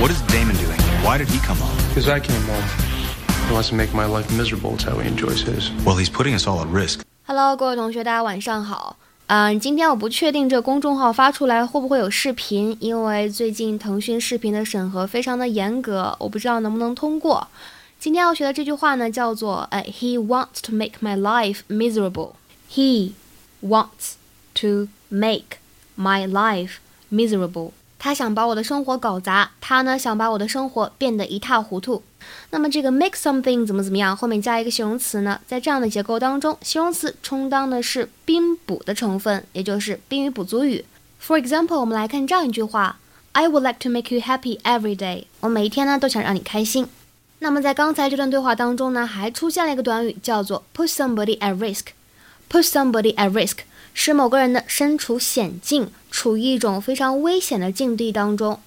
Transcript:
What is Damon doing? Why did he come home? Because I came home. He wants to make my life miserable. It's how he enjoys his. Well, he's putting us all at risk. Hello，各位同学，大家晚上好。嗯，今天我不确定这个公众号发出来会不会有视频，因为最近腾讯视频的审核非常的严格，我不知道能不能通过。今天要学的这句话呢，叫做呃，He wants to make my life miserable. He wants to make my life miserable. 他想把我的生活搞砸，他呢想把我的生活变得一塌糊涂。那么这个 make something 怎么怎么样，后面加一个形容词呢？在这样的结构当中，形容词充当的是宾补的成分，也就是宾语补足语。For example，我们来看这样一句话：I would like to make you happy every day。我每一天呢都想让你开心。那么在刚才这段对话当中呢，还出现了一个短语，叫做 put somebody at risk。put somebody at risk。使某个人呢身处险境，处于一种非常危险的境地当中。